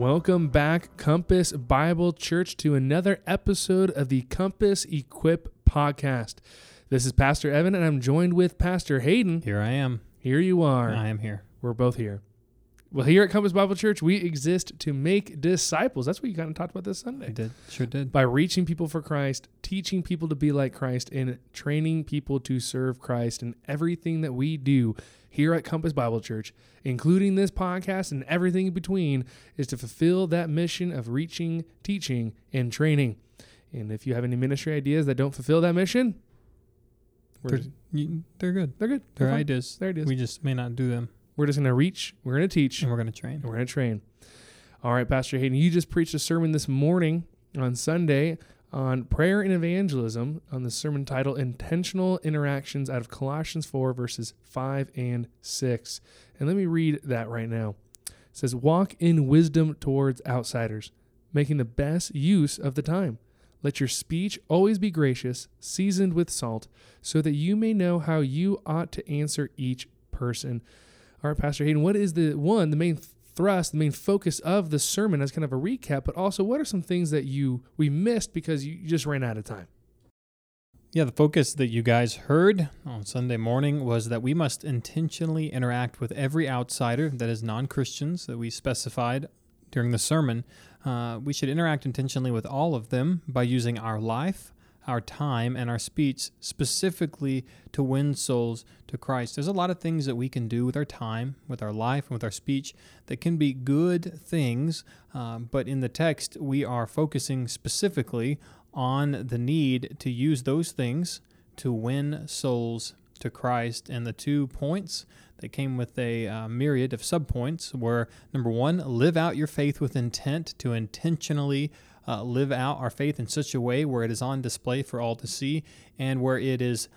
Welcome back, Compass Bible Church, to another episode of the Compass Equip podcast. This is Pastor Evan, and I'm joined with Pastor Hayden. Here I am. Here you are. I am here. We're both here. Well, here at Compass Bible Church, we exist to make disciples. That's what you kind of talked about this Sunday. I did. Sure did. By reaching people for Christ, teaching people to be like Christ, and training people to serve Christ in everything that we do here at Compass Bible Church, including this podcast and everything in between, is to fulfill that mission of reaching, teaching, and training. And if you have any ministry ideas that don't fulfill that mission, They're, you, they're good. they're good. They're They're ideas. There it is. We just may not do them, We're just going to reach, we're going to teach, and we're going to train. and we're going to train. All right, Pastor Hayden, you just preached a sermon this morning on Sunday on prayer and evangelism on the sermon title Intentional Interactions out of Colossians 4, verses 5 and 6. And let me read that right now. It says, Walk in wisdom towards outsiders, making the best use of the time. Let your speech always be gracious, seasoned with salt, so that you may know how you ought to answer each person. All right, Pastor Hayden, what is the one, the main thrust, the main focus of the sermon as kind of a recap, but also what are some things that you we missed because you just ran out of time? Yeah, the focus that you guys heard on Sunday morning was that we must intentionally interact with every outsider that is non Christians that we specified during the sermon. Uh, we should interact intentionally with all of them by using our life, our time, and our speech specifically to win souls to Christ. There's a lot of things that we can do with our time, with our life, and with our speech that can be good things, um, but in the text, we are focusing specifically on the need to use those things to win souls to Christ. And the two points that came with a uh, myriad of subpoints were number one, live out your faith with intent to intentionally uh, live out our faith in such a way where it is on display for all to see and where it is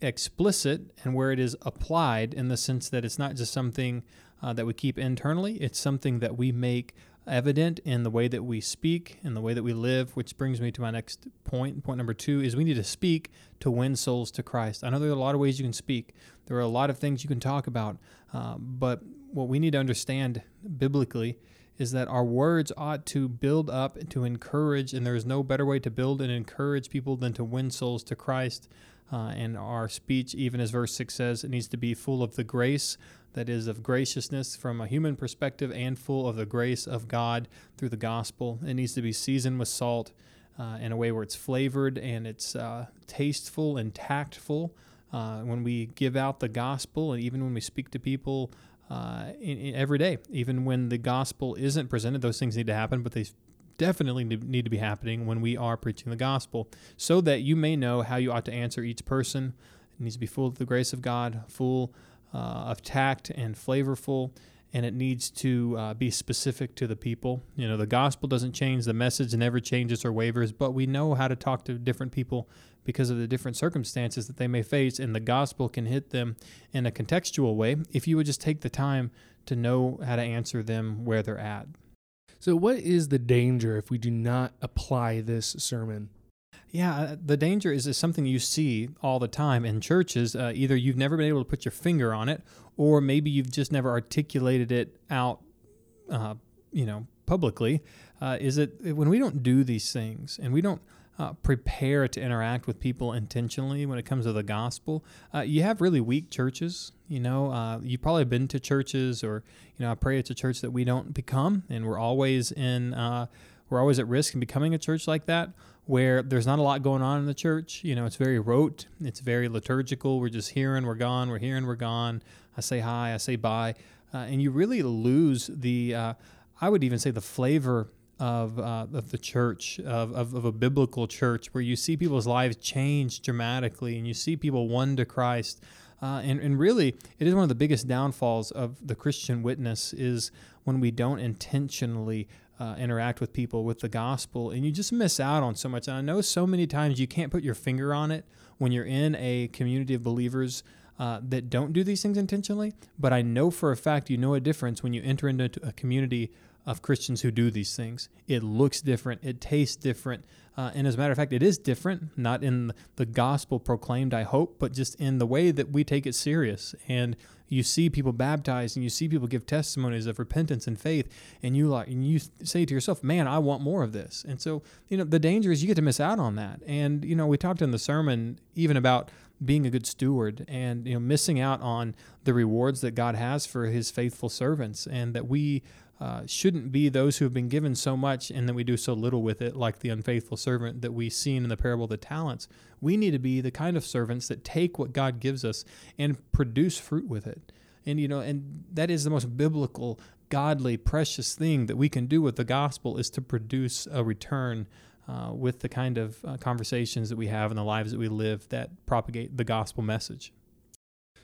explicit and where it is applied in the sense that it's not just something uh, that we keep internally, it's something that we make evident in the way that we speak, in the way that we live, which brings me to my next point. Point number two is we need to speak to win souls to Christ. I know there are a lot of ways you can speak, there are a lot of things you can talk about, uh, but what we need to understand biblically is that our words ought to build up, and to encourage, and there is no better way to build and encourage people than to win souls to Christ. Uh, and our speech, even as verse 6 says, it needs to be full of the grace that is of graciousness from a human perspective and full of the grace of God through the gospel. It needs to be seasoned with salt uh, in a way where it's flavored and it's uh, tasteful and tactful. Uh, when we give out the gospel and even when we speak to people uh, in, in every day, even when the gospel isn't presented, those things need to happen, but they definitely need to be happening when we are preaching the gospel so that you may know how you ought to answer each person. It needs to be full of the grace of God, full uh, of tact and flavorful, and it needs to uh, be specific to the people. You know, the gospel doesn't change, the message never changes or wavers, but we know how to talk to different people because of the different circumstances that they may face, and the gospel can hit them in a contextual way if you would just take the time to know how to answer them where they're at. So, what is the danger if we do not apply this sermon? Yeah, uh, the danger is, is something you see all the time in churches. Uh, either you've never been able to put your finger on it, or maybe you've just never articulated it out, uh, you know, publicly. Uh, is it when we don't do these things and we don't uh, prepare to interact with people intentionally when it comes to the gospel? Uh, you have really weak churches. You know, you've probably been to churches, or you know, I pray it's a church that we don't become, and we're always in. We're always at risk in becoming a church like that where there's not a lot going on in the church. You know, it's very rote, it's very liturgical. We're just hearing, we're gone, we're hearing, we're gone. I say hi, I say bye. Uh, and you really lose the, uh, I would even say, the flavor of, uh, of the church, of, of, of a biblical church, where you see people's lives change dramatically and you see people won to Christ. Uh, and, and really, it is one of the biggest downfalls of the Christian witness is when we don't intentionally uh, interact with people with the gospel, and you just miss out on so much. And I know so many times you can't put your finger on it when you're in a community of believers uh, that don't do these things intentionally. But I know for a fact you know a difference when you enter into a community of Christians who do these things. It looks different, it tastes different, Uh, and as a matter of fact, it is different, not in the gospel proclaimed, I hope, but just in the way that we take it serious. And you see people baptized and you see people give testimonies of repentance and faith and you like and you say to yourself man i want more of this and so you know the danger is you get to miss out on that and you know we talked in the sermon even about being a good steward and you know missing out on the rewards that god has for his faithful servants and that we uh, shouldn't be those who have been given so much and then we do so little with it, like the unfaithful servant that we've seen in the parable of the talents. We need to be the kind of servants that take what God gives us and produce fruit with it. And you know, and that is the most biblical, godly, precious thing that we can do with the gospel is to produce a return uh, with the kind of uh, conversations that we have and the lives that we live that propagate the gospel message.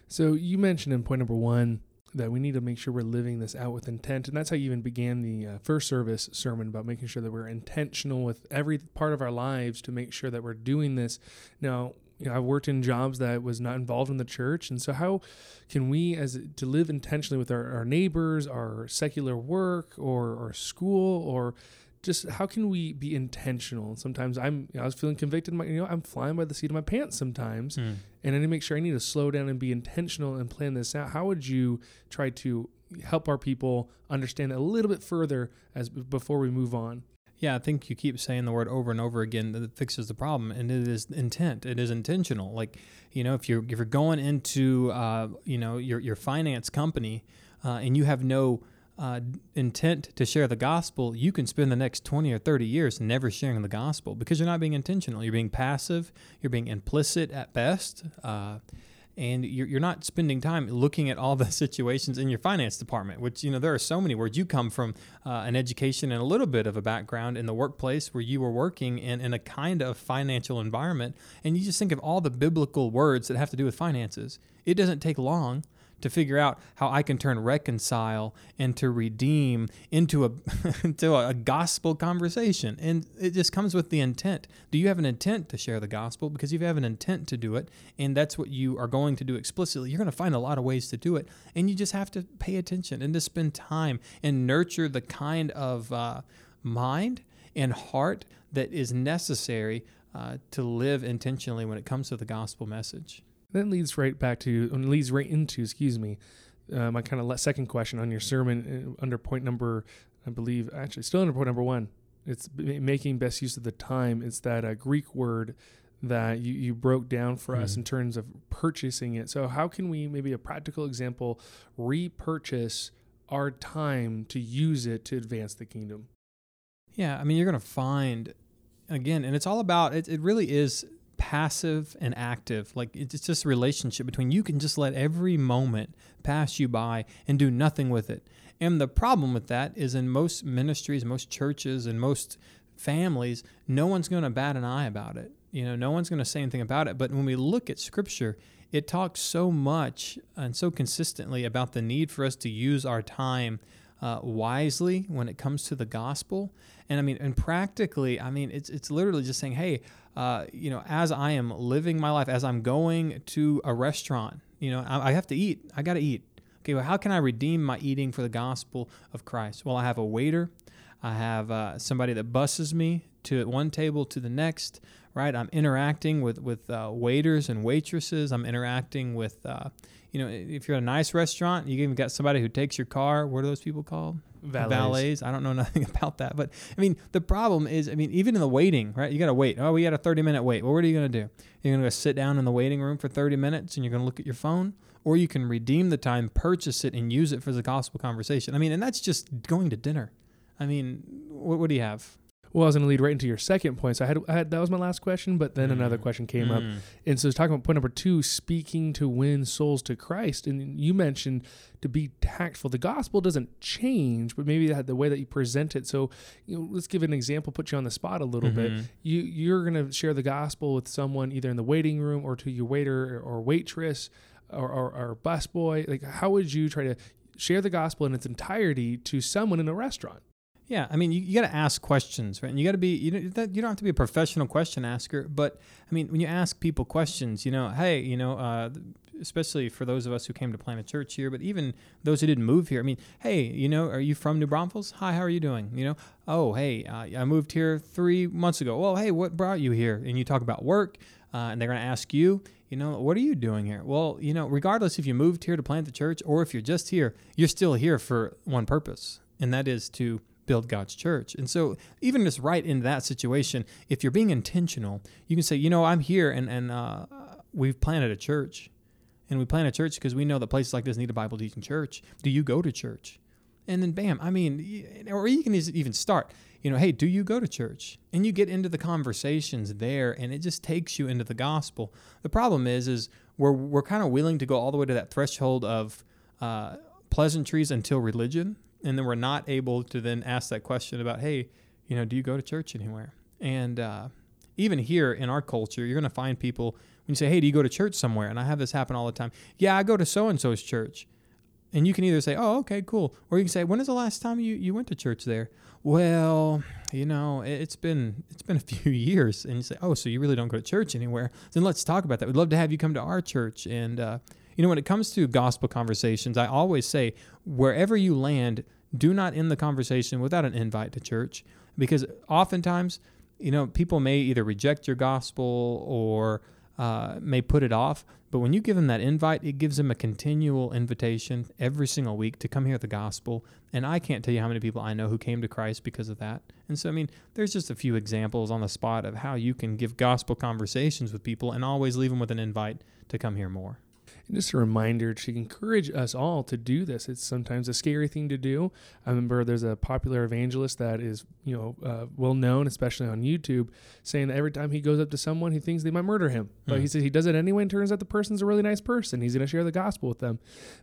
So you mentioned in point number one that we need to make sure we're living this out with intent. And that's how you even began the uh, first service sermon about making sure that we're intentional with every part of our lives to make sure that we're doing this. Now, you know, I've worked in jobs that was not involved in the church. And so how can we as to live intentionally with our, our neighbors, our secular work or, or school or just how can we be intentional? Sometimes I'm, you know, I was feeling convicted. My, you know, I'm flying by the seat of my pants sometimes, mm. and I need to make sure I need to slow down and be intentional and plan this out. How would you try to help our people understand a little bit further as before we move on? Yeah, I think you keep saying the word over and over again that fixes the problem, and it is intent. It is intentional. Like you know, if you're if you're going into uh, you know your your finance company uh, and you have no uh, intent to share the gospel, you can spend the next 20 or 30 years never sharing the gospel because you're not being intentional. You're being passive, you're being implicit at best, uh, and you're, you're not spending time looking at all the situations in your finance department, which, you know, there are so many words. You come from uh, an education and a little bit of a background in the workplace where you were working in, in a kind of financial environment, and you just think of all the biblical words that have to do with finances. It doesn't take long to figure out how I can turn reconcile and to redeem into a into a gospel conversation. And it just comes with the intent. Do you have an intent to share the gospel? Because if you have an intent to do it, and that's what you are going to do explicitly, you're going to find a lot of ways to do it. And you just have to pay attention and to spend time and nurture the kind of uh, mind and heart that is necessary uh, to live intentionally when it comes to the gospel message. That leads right back to, and leads right into, excuse me, uh, my kind of second question on your sermon uh, under point number, I believe, actually still under point number one. It's making best use of the time. It's that uh, Greek word that you, you broke down for mm. us in terms of purchasing it. So, how can we, maybe a practical example, repurchase our time to use it to advance the kingdom? Yeah, I mean, you're going to find, again, and it's all about, it, it really is passive and active. Like it's just a relationship between you can just let every moment pass you by and do nothing with it. And the problem with that is in most ministries, most churches, and most families, no one's going to bat an eye about it. You know, no one's going to say anything about it. But when we look at scripture, it talks so much and so consistently about the need for us to use our time uh, wisely when it comes to the gospel. And I mean, and practically, I mean, it's it's literally just saying, hey, uh, you know, as I am living my life, as I'm going to a restaurant, you know, I, I have to eat. I got to eat. Okay, well, how can I redeem my eating for the gospel of Christ? Well, I have a waiter. I have uh, somebody that busses me to one table to the next. Right, I'm interacting with with uh, waiters and waitresses. I'm interacting with, uh, you know, if you're at a nice restaurant, you even got somebody who takes your car. What are those people called? valets. valets. I don't know nothing about that, but I mean, the problem is, I mean, even in the waiting, right? You got to wait. Oh, we got a 30 minute wait. Well, what are you going to do? You're going to go sit down in the waiting room for 30 minutes and you're going to look at your phone, or you can redeem the time, purchase it, and use it for the gospel conversation. I mean, and that's just going to dinner. I mean, what, what do you have? Well, I was going to lead right into your second point. So I had, I had that was my last question, but then mm. another question came mm. up, and so talking about point number two, speaking to win souls to Christ, and you mentioned to be tactful. The gospel doesn't change, but maybe the way that you present it. So, you know, let's give an example, put you on the spot a little mm-hmm. bit. You you're going to share the gospel with someone either in the waiting room or to your waiter or waitress or, or, or busboy. Like, how would you try to share the gospel in its entirety to someone in a restaurant? Yeah, I mean, you, you got to ask questions, right? And you got to be you don't, you don't have to be a professional question asker, but I mean, when you ask people questions, you know, hey, you know, uh, especially for those of us who came to plant a church here, but even those who didn't move here. I mean, hey, you know, are you from New Braunfels? Hi, how are you doing? You know, oh, hey, uh, I moved here three months ago. Well, hey, what brought you here? And you talk about work, uh, and they're going to ask you, you know, what are you doing here? Well, you know, regardless if you moved here to plant the church or if you're just here, you're still here for one purpose, and that is to build God's church. And so, even just right in that situation, if you're being intentional, you can say, you know, I'm here and and uh, we've planted a church and we plan a church because we know that places like this need a Bible teaching church. Do you go to church? And then, bam, I mean, or you can even start, you know, hey, do you go to church? And you get into the conversations there, and it just takes you into the gospel. The problem is, is we're, we're kind of willing to go all the way to that threshold of uh, pleasantries until religion, and then we're not able to then ask that question about, hey, you know, do you go to church anywhere? And uh, even here in our culture, you're going to find people when you say, hey, do you go to church somewhere? And I have this happen all the time. Yeah, I go to so and so's church. And you can either say, oh, okay, cool. Or you can say, when is the last time you, you went to church there? Well, you know, it's been it's been a few years. And you say, oh, so you really don't go to church anywhere? Then let's talk about that. We'd love to have you come to our church. And, uh, you know, when it comes to gospel conversations, I always say, wherever you land, do not end the conversation without an invite to church. Because oftentimes, you know, people may either reject your gospel or uh, may put it off, but when you give them that invite, it gives them a continual invitation every single week to come hear the gospel. And I can't tell you how many people I know who came to Christ because of that. And so, I mean, there's just a few examples on the spot of how you can give gospel conversations with people and always leave them with an invite to come hear more. And just a reminder to encourage us all to do this. It's sometimes a scary thing to do. I remember there's a popular evangelist that is, you know, uh, well known, especially on YouTube, saying that every time he goes up to someone, he thinks they might murder him. But mm. he says he does it anyway and turns out the person's a really nice person. He's going to share the gospel with them.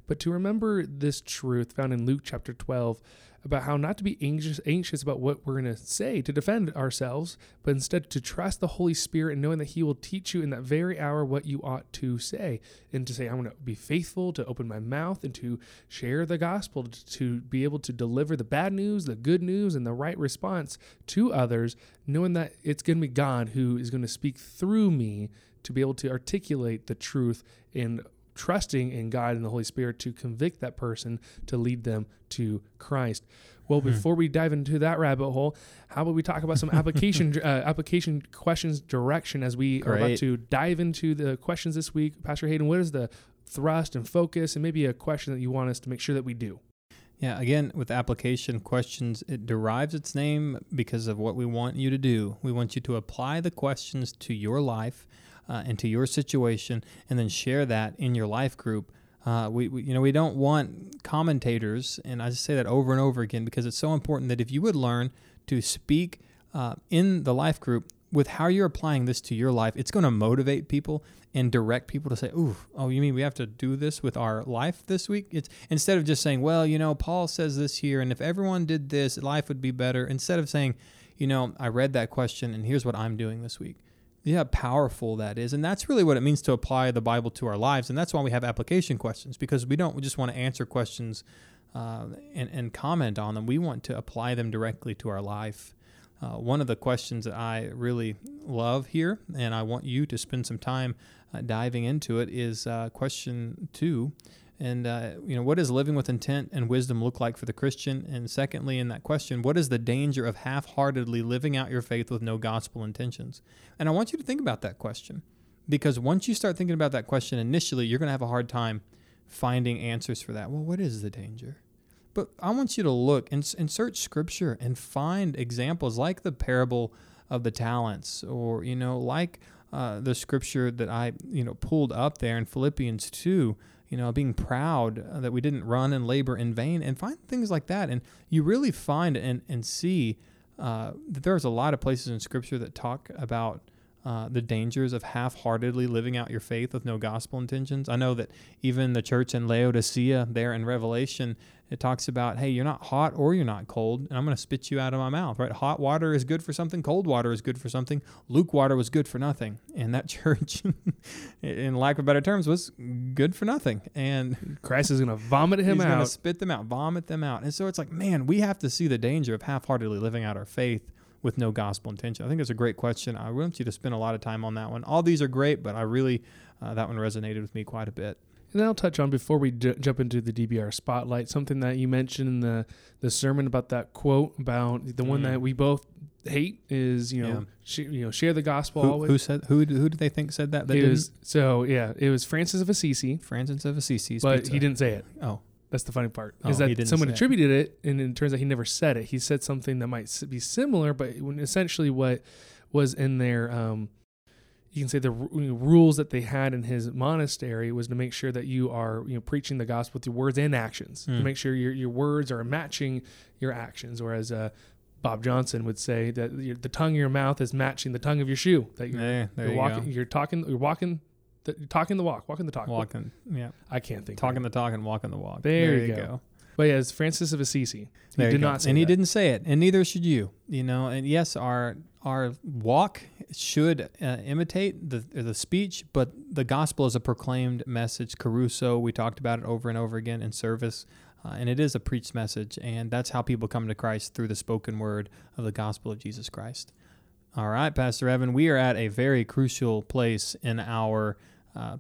But to remember this truth found in Luke chapter 12, about how not to be anxious anxious about what we're going to say to defend ourselves, but instead to trust the Holy Spirit and knowing that He will teach you in that very hour what you ought to say, and to say, I'm going to be faithful to open my mouth and to share the gospel, to be able to deliver the bad news, the good news, and the right response to others, knowing that it's going to be God who is going to speak through me to be able to articulate the truth in trusting in God and the Holy Spirit to convict that person to lead them to Christ. Well, hmm. before we dive into that rabbit hole, how about we talk about some application uh, application questions direction as we Great. are about to dive into the questions this week. Pastor Hayden, what is the thrust and focus, and maybe a question that you want us to make sure that we do? Yeah, again, with application questions, it derives its name because of what we want you to do. We want you to apply the questions to your life uh, into your situation and then share that in your life group. Uh, we, we, you know, we don't want commentators, and I just say that over and over again because it's so important that if you would learn to speak uh, in the life group with how you're applying this to your life, it's going to motivate people and direct people to say, "Ooh, oh, you mean we have to do this with our life this week?" It's instead of just saying, "Well, you know, Paul says this here, and if everyone did this, life would be better." Instead of saying, "You know, I read that question, and here's what I'm doing this week." Yeah, powerful that is. And that's really what it means to apply the Bible to our lives. And that's why we have application questions because we don't just want to answer questions uh, and, and comment on them. We want to apply them directly to our life. Uh, one of the questions that I really love here, and I want you to spend some time uh, diving into it, is uh, question two and uh, you know, what does living with intent and wisdom look like for the Christian? And secondly, in that question, what is the danger of half-heartedly living out your faith with no gospel intentions? And I want you to think about that question, because once you start thinking about that question initially, you're going to have a hard time finding answers for that. Well, what is the danger? But I want you to look and, and search Scripture and find examples like the parable of the talents, or you know, like uh, the Scripture that I you know pulled up there in Philippians two you know, being proud uh, that we didn't run and labor in vain, and find things like that. And you really find and, and see uh, that there's a lot of places in Scripture that talk about uh, the dangers of half-heartedly living out your faith with no gospel intentions. I know that even the church in Laodicea, there in Revelation, it talks about, hey, you're not hot or you're not cold, and I'm going to spit you out of my mouth. Right? Hot water is good for something. Cold water is good for something. Luke water was good for nothing, and that church, in lack of better terms, was good for nothing. And Christ is going to vomit him he's going to out. spit them out, vomit them out. And so it's like, man, we have to see the danger of half-heartedly living out our faith with no gospel intention? I think it's a great question. I want you to spend a lot of time on that one. All these are great, but I really, uh, that one resonated with me quite a bit. And I'll touch on before we j- jump into the DBR spotlight something that you mentioned in the the sermon about that quote about the one Mm. that we both hate is you know Yeah. sh- you know share the gospel Who, always. who said who? Who do they think said that? That it was so yeah it was Francis of Assisi, Francis of Assisi. but speaks he didn't say it. Oh, That's the funny part Oh, is he that someone say it. attributed it, and it turns out he never said it. He said something that might be similar, but when essentially what was in their, um, you can say the you know, rules that they had in his monastery was to make sure that you are you know preaching the gospel with your words and actions. To Hmm. make sure your your words are matching your actions. Whereas uh, Bob Johnson would say that your, the tongue of your mouth is matching the tongue of your shoe. That you're, yeah, there you're you walking, go. you're talking, you're walking, the, you're talking the walk, walking the talk. Walking, yeah, I can't think. talking the talk and walking the walk. There you go. But yeah, it's Francis of Assisi. He did go. not say and he didn't say it, and neither should you. You know, and yes, our our walk should uh, imitate the the speech, but the gospel is a proclaimed message. Kerusso, we talked about it over and over again in service, uh, and it is a preached message, and that's how people come to Christ through the spoken word of the gospel of Jesus Christ. All right, Pastor Evan, we are at a very crucial place in our uh,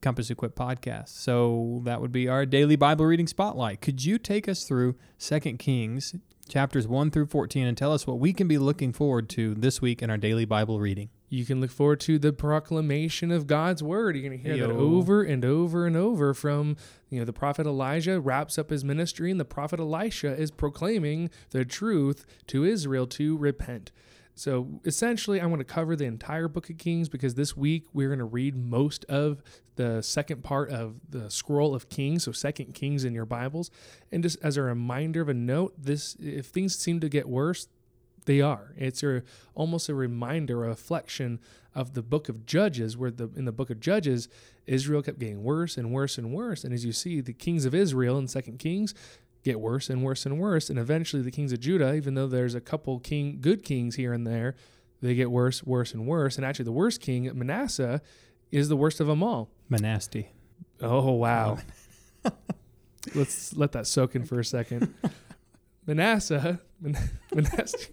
Compass Equip podcast. So that would be our daily Bible reading spotlight. Could you take us through Second Kings chapters 1 through 14 and tell us what we can be looking forward to this week in our daily Bible reading? You can look forward to the proclamation of God's word. You're going to hear that over and over and over from, you know, the prophet Elijah wraps up his ministry and the prophet Elisha is proclaiming the truth to Israel to repent. So essentially, I want to cover the entire book of Kings because this week we're going to read most of the second part of the scroll of Kings, so Second Kings in your Bibles. And just as a reminder of a note, this if things seem to get worse, they are. It's a almost a reminder, a reflection of the book of Judges, where the in the book of Judges, Israel kept getting worse and worse and worse. And as you see, the kings of Israel in Second Kings get worse and worse and worse. And eventually the kings of Judah, even though there's a couple king good kings here and there, they get worse, worse, and worse. And actually the worst king, Manasseh, is the worst of them all. Monasty. Oh wow. Let's let that soak in for a second. Manasseh, Man- Manasseh.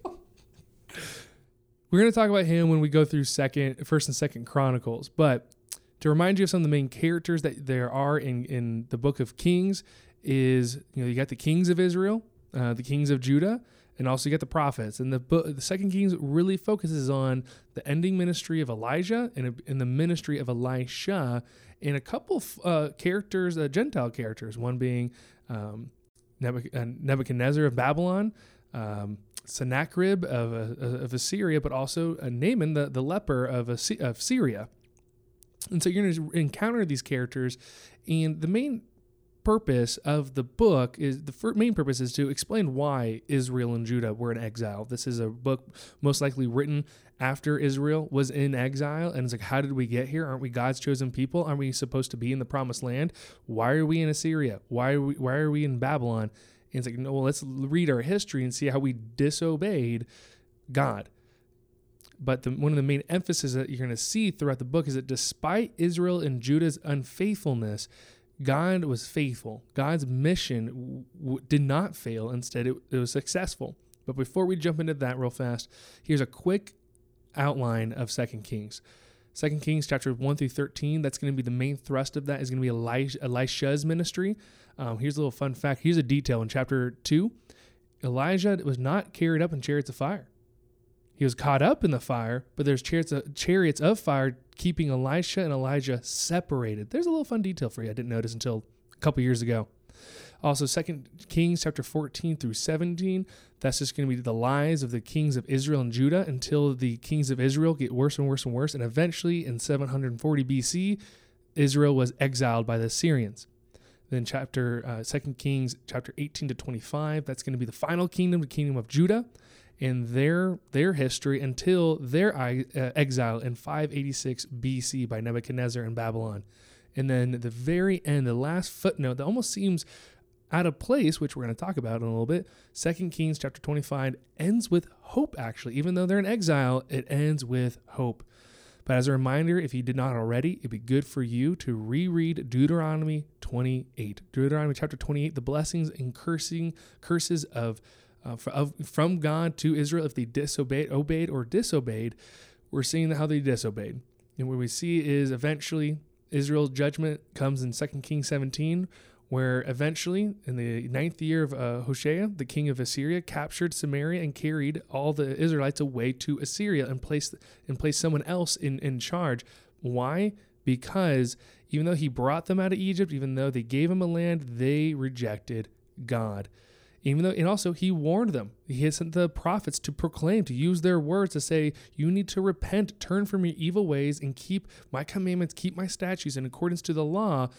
We're going to talk about him when we go through second, first and second Chronicles. But to remind you of some of the main characters that there are in in the book of Kings, is you know you got the kings of Israel, uh, the kings of Judah, and also you got the prophets. And the book, the Second Kings really focuses on the ending ministry of Elijah and, and the ministry of Elisha, and a couple uh, characters, uh, Gentile characters. One being um, uh, Nebuchadnezzar of Babylon. Um, Sennacherib of, uh, of Assyria, but also uh, Naaman, the, the leper of, of Syria. And so you're going to encounter these characters, and the main purpose of the book is the main purpose is to explain why Israel and Judah were in exile. This is a book most likely written after Israel was in exile, and it's like, how did we get here? Aren't we God's chosen people? Aren't we supposed to be in the promised land? Why are we in Assyria? Why are we? Why are we in Babylon? And it's like, no, well, let's read our history and see how we disobeyed God. But the, one of the main emphases that you're going to see throughout the book is that despite Israel and Judah's unfaithfulness, God was faithful. God's mission w- did not fail. Instead, it, it was successful. But before we jump into that real fast, here's a quick outline of Second Kings. Second Kings chapter 1 through 13, that's going to be the main thrust of that is going to be Elisha, Elisha's ministry. Um, here's a little fun fact. Here's a detail in chapter 2. Elijah was not carried up in chariots of fire. He was caught up in the fire, but there's chariots of, fire keeping Elisha and Elijah separated. There's a little fun detail for you I didn't notice until a couple years ago. Also, Second Kings chapter 14 through 17, that's just going to be the lies of the kings of Israel and Judah until the kings of Israel get worse and worse and worse. And eventually, in 740 BC, Israel was exiled by the Assyrians. Then chapter uh, 2 Kings chapter 18 to 25, that's going to be the final kingdom, the kingdom of Judah. In their their history until their uh, exile in 586 BC by Nebuchadnezzar in Babylon. And then the very end, the last footnote that almost seems out of place, which we're going to talk about in a little bit. Second Kings chapter 25 ends with hope, actually. Even though they're in exile, it ends with hope. But as a reminder, if you did not already, it'd be good for you to reread Deuteronomy 28. Deuteronomy chapter 28, the blessings and cursing curses of, uh, from God to Israel if they disobeyed, obeyed, or disobeyed. We're seeing how they disobeyed. And what we see is eventually Israel's judgment comes in 2 Kings 17, where eventually, in the ninth year of uh, Hoshea, the king of Assyria captured Samaria and carried all the Israelites away to Assyria and placed and placed someone else in, in charge. Why? Because even though he brought them out of Egypt, even though they gave him a land, they rejected God. Even though, and also he warned them. He sent the prophets to proclaim, to use their words to say, You need to repent, turn from your evil ways, and keep my commandments, keep my statutes in accordance to the law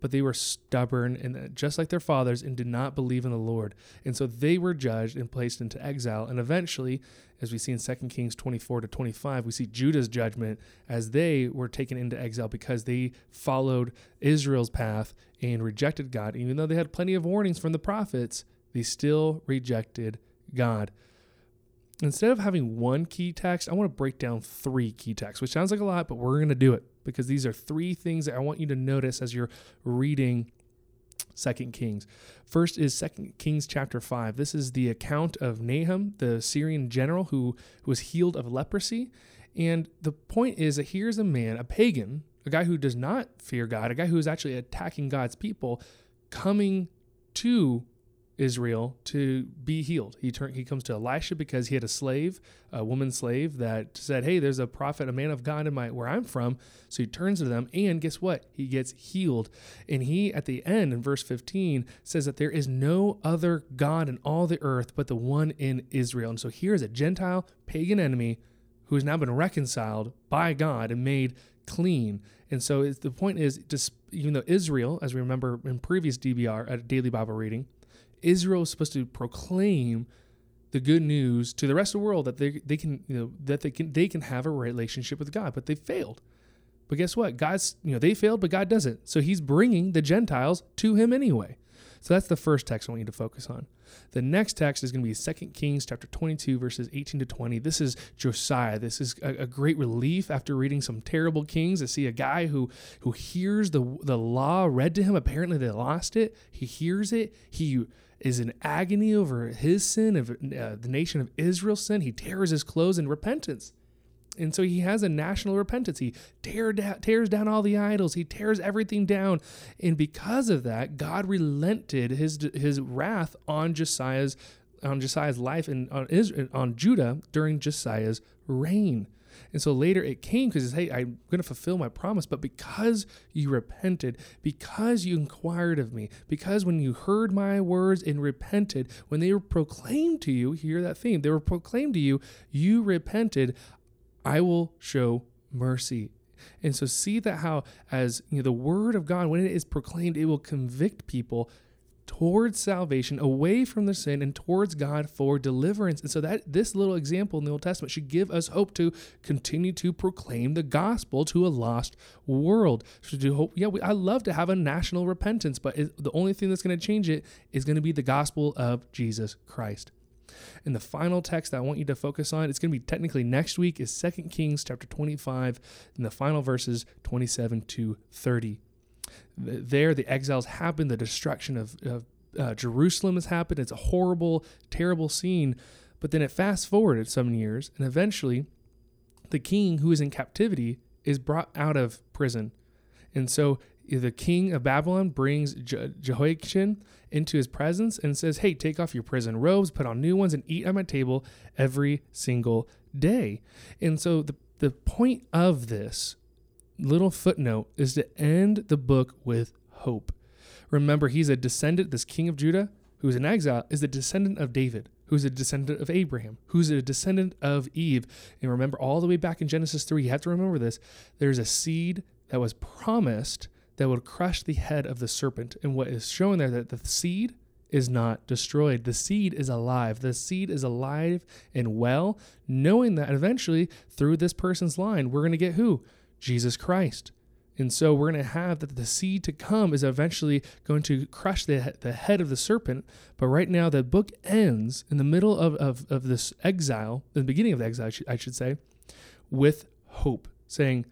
but they were stubborn and uh, just like their fathers and did not believe in the Lord. And so they were judged and placed into exile. And eventually, as we see in 2 Kings 24 to 25, we see Judah's judgment as they were taken into exile because they followed Israel's path and rejected God. Even though they had plenty of warnings from the prophets, they still rejected God. Instead of having one key text, I want to break down three key texts, which sounds like a lot, but we're going to do it because these are three things that I want you to notice as you're reading Second Kings. First is Second Kings chapter 5. This is the account of Nahum, the Syrian general who, who was healed of leprosy. And the point is that here's a man, a pagan, a guy who does not fear God, a guy who is actually attacking God's people, coming to Israel to be healed. He turned he comes to Elisha because he had a slave, a woman slave that said, "Hey, there's a prophet, a man of God in my where I'm from." So he turns to them and guess what? He gets healed. And he at the end in verse 15 says that there is no other god in all the earth but the one in Israel. And so here is a Gentile pagan enemy who has now been reconciled by God and made clean. And so the point is, just even though Israel, as we remember in previous DBR at uh, daily Bible reading, Israel is supposed to proclaim the good news to the rest of the world that they, they can you know that they can they can have a relationship with God, but they failed. But guess what? God's you know they failed, but God doesn't. So He's bringing the Gentiles to Him anyway. So that's the first text I want you to focus on. The next text is going to be 2 Kings chapter 22 verses 18 to 20. This is Josiah. This is a, a, great relief after reading some terrible kings to see a guy who who hears the the law read to him. Apparently they lost it. He hears it. He is in agony over his sin, of uh, the nation of Israel's sin. He tears his clothes in repentance. And so he has a national repentance. He tear da- tears down all the idols. He tears everything down. And because of that, God relented his his wrath on Josiah's on Josiah's life and on Israel, on Judah during Josiah's reign. And so later it came because, hey, I'm going to fulfill my promise. But because you repented, because you inquired of me, because when you heard my words and repented, when they were proclaimed to you, hear that theme, they were proclaimed to you, you repented, I will show mercy. And so see that how as you know the word of God when it is proclaimed it will convict people towards salvation, away from their sin, and towards God for deliverance. And so that this little example in the Old Testament should give us hope to continue to proclaim the gospel to a lost world. Should do hope? Yeah, we, I love to have a national repentance, but it, the only thing that's going to change it is going to be the gospel of Jesus Christ. And the final text I want you to focus on, it's going to be technically next week, is 2 Kings chapter 25, and the final verses 27 to 30 there the exiles happen, the destruction of, of uh, Jerusalem has happened. It's a horrible, terrible scene. But then it fast forwarded some years, and eventually the king who is in captivity is brought out of prison. And so the king of Babylon brings Je- Jehoiachin into his presence and says, Hey, take off your prison robes, put on new ones, and eat at my table every single day. And so the, the point of this little footnote is to end the book with hope. Remember, he's a descendant, this king of Judah, who's in exile, is a descendant of David, who's a descendant of Abraham, who's a descendant of Eve. And remember, all the way back in Genesis 3, you have to remember this there's a seed that was promised that would crush the head of the serpent. And what is showing there that the seed is not destroyed. The seed is alive. The seed is alive and well, knowing that eventually through this person's line, we're going to get who? Jesus Christ. And so we're going to have that the seed to come is eventually going to crush the, the head of the serpent. But right now, the book ends in the middle of, of, of this exile, the beginning of the exile, I should say, with hope, saying,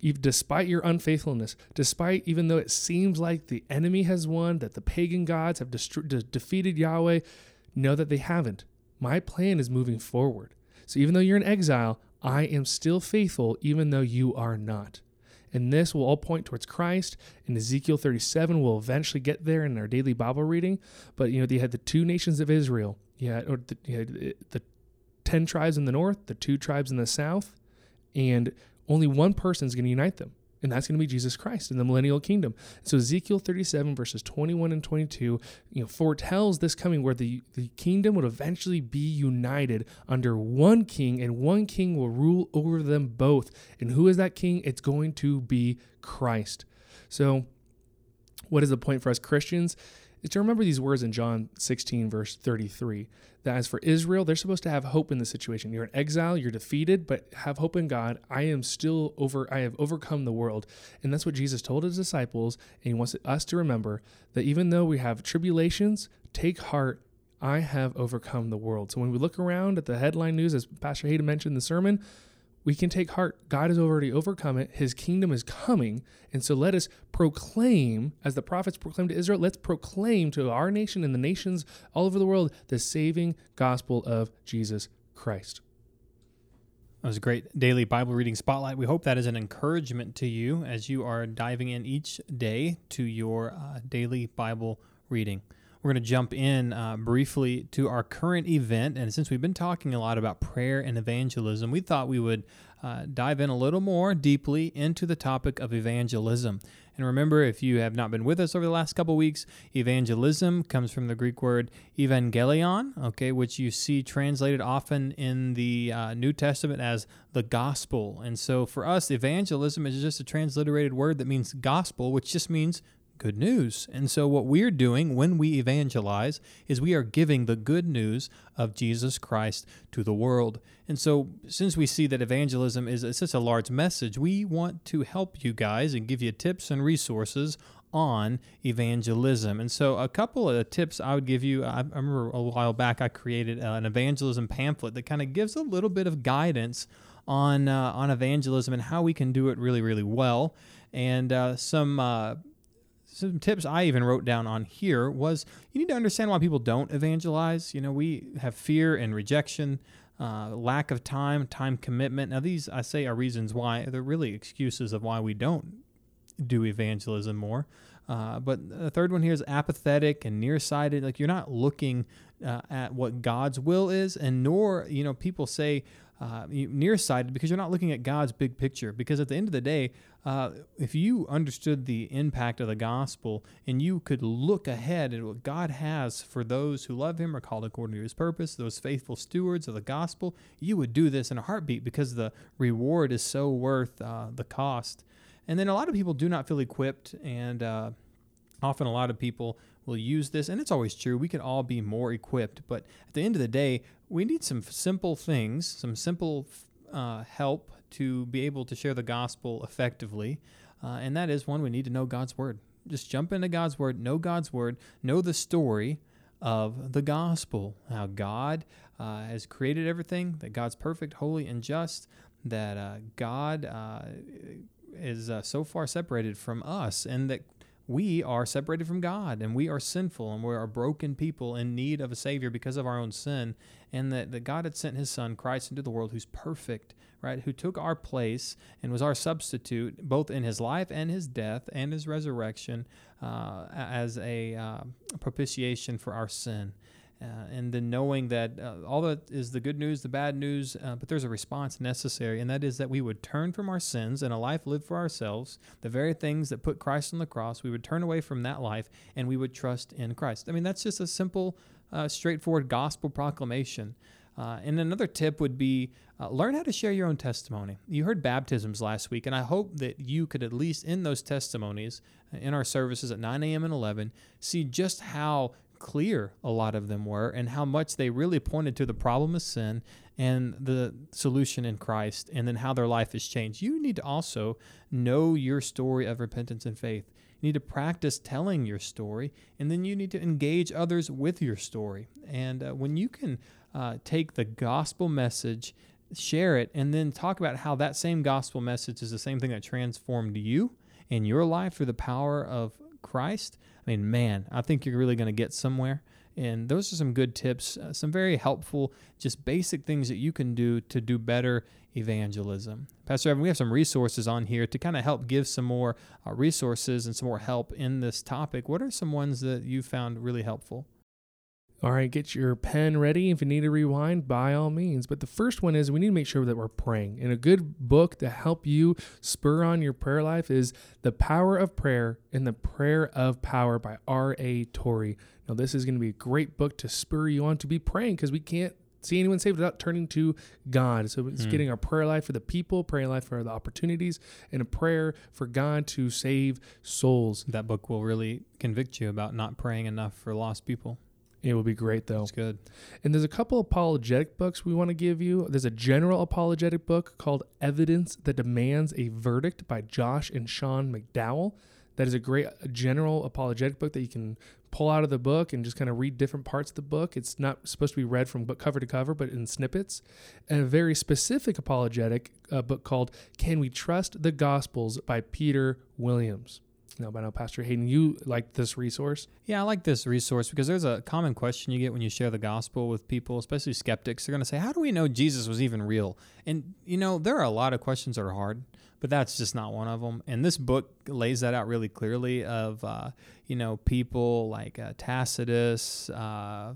despite your unfaithfulness, despite even though it seems like the enemy has won, that the pagan gods have de- defeated Yahweh, know that they haven't. My plan is moving forward. So even though you're in exile, I am still faithful, even though you are not. And this will all point towards Christ. And Ezekiel 37 will eventually get there in our daily Bible reading. But you know, they had the two nations of Israel. Yeah, or the, you had eh, the ten tribes in the north, the two tribes in the south, and only one person is going to unite them and that's going to be Jesus Christ in the millennial kingdom. So Ezekiel 37 verses 21 and 22, you know, foretells this coming where the, the kingdom would eventually be united under one king and one king will rule over them both. And who is that king? It's going to be Christ. So what is the point for us Christians? Is to remember these words in John 16 verse 33 that as for Israel, they're supposed to have hope in the situation. You're in exile, you're defeated, but have hope in God. I am still over, I have overcome the world. And that's what Jesus told his disciples. And he wants us to remember that even though we have tribulations, take heart. I have overcome the world. So when we look around at the headline news, as Pastor Hayden mentioned in the sermon, we can take heart. God has already overcome it. His kingdom is coming. And so let us proclaim, as the prophets proclaimed to Israel, let's proclaim to our nation and the nations all over the world the saving gospel of Jesus Christ. That was a great daily Bible reading spotlight. We hope that is an encouragement to you as you are diving in each day to your uh, daily Bible reading. We're going to jump in uh, briefly to our current event. And since we've been talking a lot about prayer and evangelism, we thought we would uh, dive in a little more deeply into the topic of evangelism. And remember, if you have not been with us over the last couple weeks, evangelism comes from the Greek word evangelion, okay, which you see translated often in the uh, New Testament as the gospel. And so for us, evangelism is just a transliterated word that means gospel, which just means good news. And so, what we're doing when we evangelize is we are giving the good news of Jesus Christ to the world. And so, since we see that evangelism is such a large message, we want to help you guys and give you tips and resources on evangelism. And so, a couple of tips I would give you I, remember a while back I created an evangelism pamphlet that kind of gives a little bit of guidance on uh, on evangelism and how we can do it really, really well. And uh, some uh, some tips I even wrote down on here was you need to understand why people don't evangelize. You know, we have fear and rejection, uh, lack of time, time commitment. Now, these I say are reasons why they're really excuses of why we don't do evangelism more. Uh, but the third one here is apathetic and nearsighted. Like you're not looking uh, at what God's will is, and nor you know people say uh, nearsighted because you're not looking at God's big picture. Because at the end of the day, uh, if you understood the impact of the gospel and you could look ahead at what God has for those who love Him or called according to His purpose, those faithful stewards of the gospel, you would do this in a heartbeat because the reward is so worth uh, the cost. And then a lot of people do not feel equipped, and uh, often a lot of people will use this, and it's always true. We could all be more equipped, but at the end of the day, we need some simple things, some simple uh, help to be able to share the gospel effectively. Uh, and that is one, we need to know God's word. Just jump into God's word, know God's word, know the story of the gospel, how God uh, has created everything, that God's perfect, holy, and just, that uh, God uh, is uh, so far separated from us, and that we are separated from God and we are sinful and we are broken people in need of a Savior because of our own sin, and that, that God had sent His Son, Christ, into the world who's perfect, right? Who took our place and was our substitute both in His life and His death and His resurrection uh, as a uh, propitiation for our sin. Uh, and then knowing that uh, all that is the good news, the bad news, uh, but there's a response necessary, and that is that we would turn from our sins and a life lived for ourselves, the very things that put Christ on the cross, we would turn away from that life and we would trust in Christ. I mean, that's just a simple, uh, straightforward gospel proclamation. Uh, and another tip would be uh, learn how to share your own testimony. You heard baptisms last week, and I hope that you could at least in those testimonies in our services at 9 a.m. and 11 see just how clear a lot of them were and how much they really pointed to the problem of sin and the solution in Christ and then how their life has changed. You need to also know your story of repentance and faith. You need to practice telling your story and then you need to engage others with your story. And uh, when you can uh, take the gospel message, share it, and then talk about how that same gospel message is the same thing that transformed you in your life through the power of Christ, I mean, man, I think you're really going to get somewhere. And those are some good tips, uh, some very helpful, just basic things that you can do to do better evangelism. Pastor Evan, we have some resources on here to kind of help give some more uh, resources and some more help in this topic. What are some ones that you found really helpful? All right, get your pen ready. If you need to rewind, by all means. But the first one is we need to make sure that we're praying. And a good book to help you spur on your prayer life is The Power of Prayer and the Prayer of Power by R.A. Torrey. Now, this is going to be a great book to spur you on to be praying because we can't see anyone saved without turning to God. So it's hmm. getting our prayer life for the people, prayer life for the opportunities, and a prayer for God to save souls. That book will really convict you about not praying enough for lost people. It will be great though. That's good. And there's a couple apologetic books we want to give you. There's a general apologetic book called Evidence That Demands a Verdict by Josh and Sean McDowell. That is a great general apologetic book that you can pull out of the book and just kind of read different parts of the book. It's not supposed to be read from book cover to cover, but in snippets. And a very specific apologetic uh, book called Can We Trust the Gospels by Peter Williams know by now, Pastor Hayden, you like this resource? Yeah, I like this resource because there's a common question you get when you share the gospel with people, especially skeptics. They're going to say, How do we know Jesus was even real? And, you know, there are a lot of questions that are hard, but that's just not one of them. And this book lays that out really clearly of, uh, you know, people like uh, Tacitus, uh,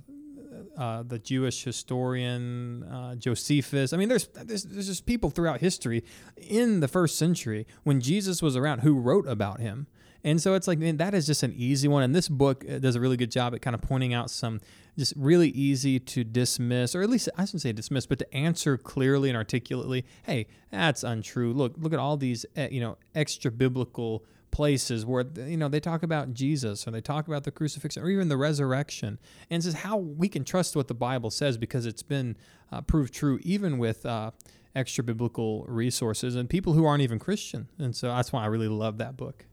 uh, the Jewish historian uh, Josephus. I mean, there's, there's there's just people throughout history in the first century when Jesus was around who wrote about him. And so it's like, man, that is just an easy one. And this book uh, does a really good job at kind of pointing out some just really easy to dismiss, or at least I shouldn't say dismiss, but to answer clearly and articulately, hey, that's untrue. Look, look at all these, uh, you know, extra biblical places where you know they talk about Jesus or they talk about the crucifixion or even the resurrection, and says how we can trust what the Bible says because it's been uh, proved true even with uh, extra biblical resources and people who aren't even Christian. And so that's why I really love that book.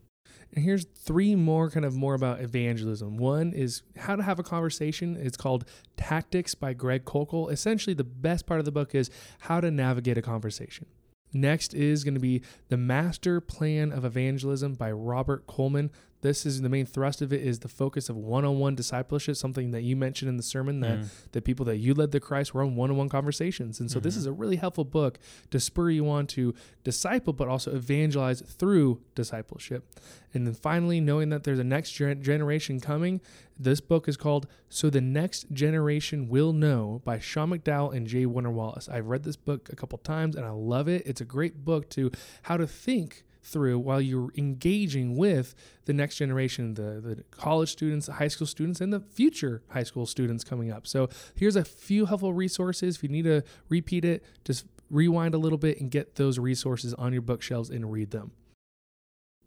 And here's three more kind of more about evangelism. One is how to have a conversation. It's called Tactics by Greg Koukl. Essentially, the best part of the book is how to navigate a conversation. Next is going to be The Master Plan of Evangelism by Robert Coleman this is the main thrust of it is the focus of one-on-one discipleship something that you mentioned in the sermon that mm. the people that you led to christ were on one-on-one conversations and so mm-hmm. this is a really helpful book to spur you on to disciple but also evangelize through discipleship and then finally knowing that there's a next gen- generation coming this book is called so the next generation will know by sean mcdowell and jay warner wallace i've read this book a couple times and i love it it's a great book to how to think through while you're engaging with the next generation, the, the college students, the high school students, and the future high school students coming up. So here's a few helpful resources. If you need to repeat it, just rewind a little bit and get those resources on your bookshelves and read them.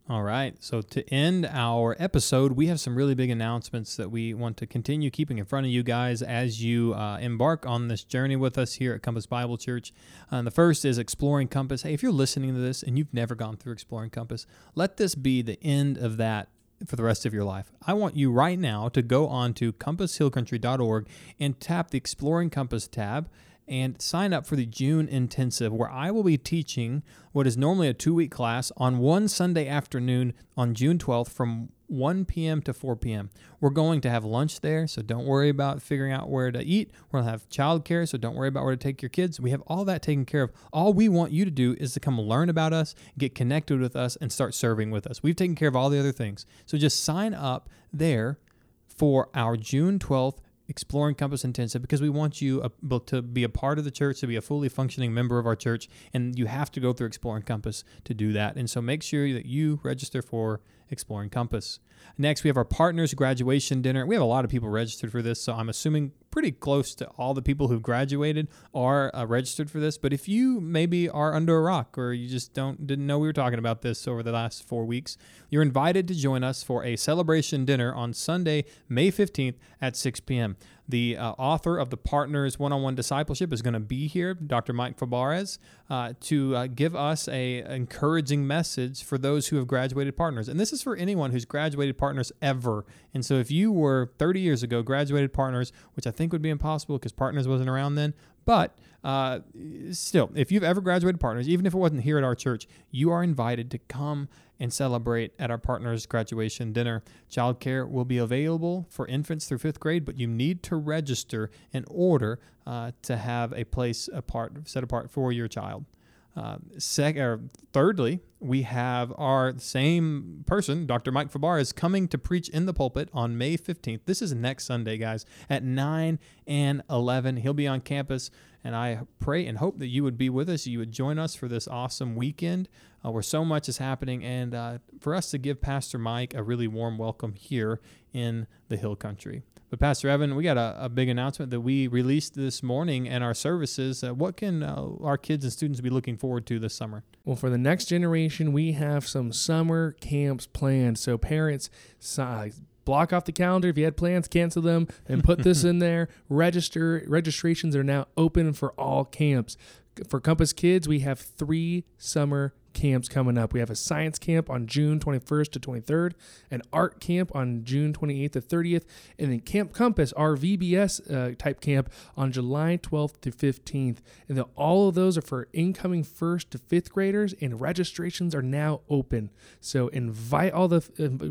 All right. So to end our episode, we have some really big announcements that we want to continue keeping in front of you guys as you uh, embark on this journey with us here at Compass Bible Church. Uh, the first is Exploring Compass. Hey, if you're listening to this and you've never gone through Exploring Compass, let this be the end of that for the rest of your life. I want you right now to go on to compasshillcountry.org and tap the Exploring Compass tab and sign up for the June intensive, where I will be teaching what is normally a two week class on one Sunday afternoon on June 12th from 1 p.m. to 4 p.m. We're going to have lunch there, so don't worry about figuring out where to eat. To have childcare, so don't worry about where to take your kids. We have all that taken care of. All we want you to do is to come learn about us, get connected with us, and start serving with us. We've taken care of all the other things. So just sign up there for our June 12th exploring Compass Intensive because we want you uh, to be a part of the church, to be a fully functioning member of our church, and you have to go through Exploring Compass to do that. And so make sure that you register for Exploring Compass. Next, we have our partners graduation dinner. We have a lot of people registered for this, so I'm assuming pretty close to all the people who've graduated are uh, registered for this. But if you maybe are under a rock or you just don't didn't know we were talking about this over the last four weeks, you're invited to join us for a celebration dinner on Sunday, May 15th at 6 p.m. The uh, author of the Partners One on One Discipleship is going to be here, Dr. Mike Fabarez, uh, to uh, give us a encouraging message for those who have graduated partners. And this is for anyone who's graduated partners ever. And so if you were 30 years ago graduated partners, which I think would be impossible because partners wasn't around then, but uh, still, if you've ever graduated partners, even if it wasn't here at our church, you are invited to come and celebrate at our partners' graduation dinner. Childcare will be available for infants through fifth grade, but you need to register in order uh, to have a place apart set apart for your child. Uh, sec- or thirdly, we have our same person, Dr. Mike Fabar, is coming to preach in the pulpit on May 15th. This is next Sunday, guys, at 9 and 11. He'll be on campus, and I pray and hope that you would be with us. You would join us for this awesome weekend uh, where so much is happening, and uh, for us to give Pastor Mike a really warm welcome here in the Hill Country. But Pastor Evan, we got a, a big announcement that we released this morning in our services. Uh, what can uh, our kids and students be looking forward to this summer? Well, for the next generation, we have some summer camps planned. So parents, uh, block off the calendar. If you had plans, cancel them and put this in there. Register. Registrations are now open for all camps. For Compass Kids, we have three summer camps coming up. We have a science camp on June 21st to 23rd, an art camp on June 28th to 30th, and then Camp Compass, our VBS uh, type camp, on July 12th to 15th. And all of those are for incoming first to fifth graders, and registrations are now open. So invite all the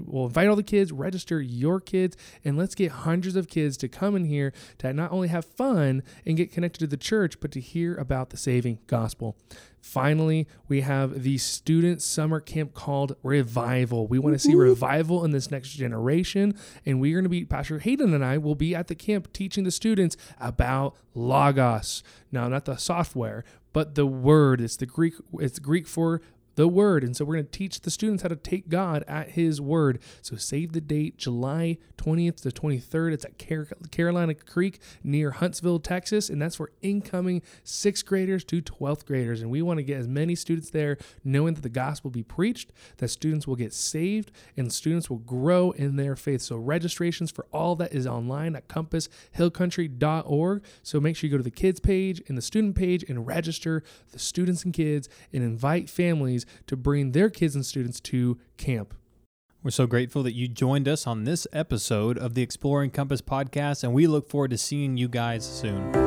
well, invite all the kids, register your kids, and let's get hundreds of kids to come in here to not only have fun and get connected to the church, but to hear about the saving gospel. Finally, we have the student summer camp called Revival. We want to see revival in this next generation, and we're going to be, Pastor Hayden and I will be at the camp teaching the students about Logos. Now, not the software, but the word. It's the Greek. It's Greek for the word. And so we're going to teach the students how to take God at his word. So save the date, July 20th to 23rd. It's at Car- Carolina Creek near Huntsville, Texas. And that's for incoming sixth graders to 12th graders. And we want to get as many students there knowing that the gospel will be preached, that students will get saved, and students will grow in their faith. So registrations for all that is online at compasshillcountry.org. So make sure you go to the kids page and the student page and register the students and kids and invite to bring their kids and students to camp. We're so grateful that you joined us on this episode of the Exploring Compass podcast, and we look forward to seeing you guys soon.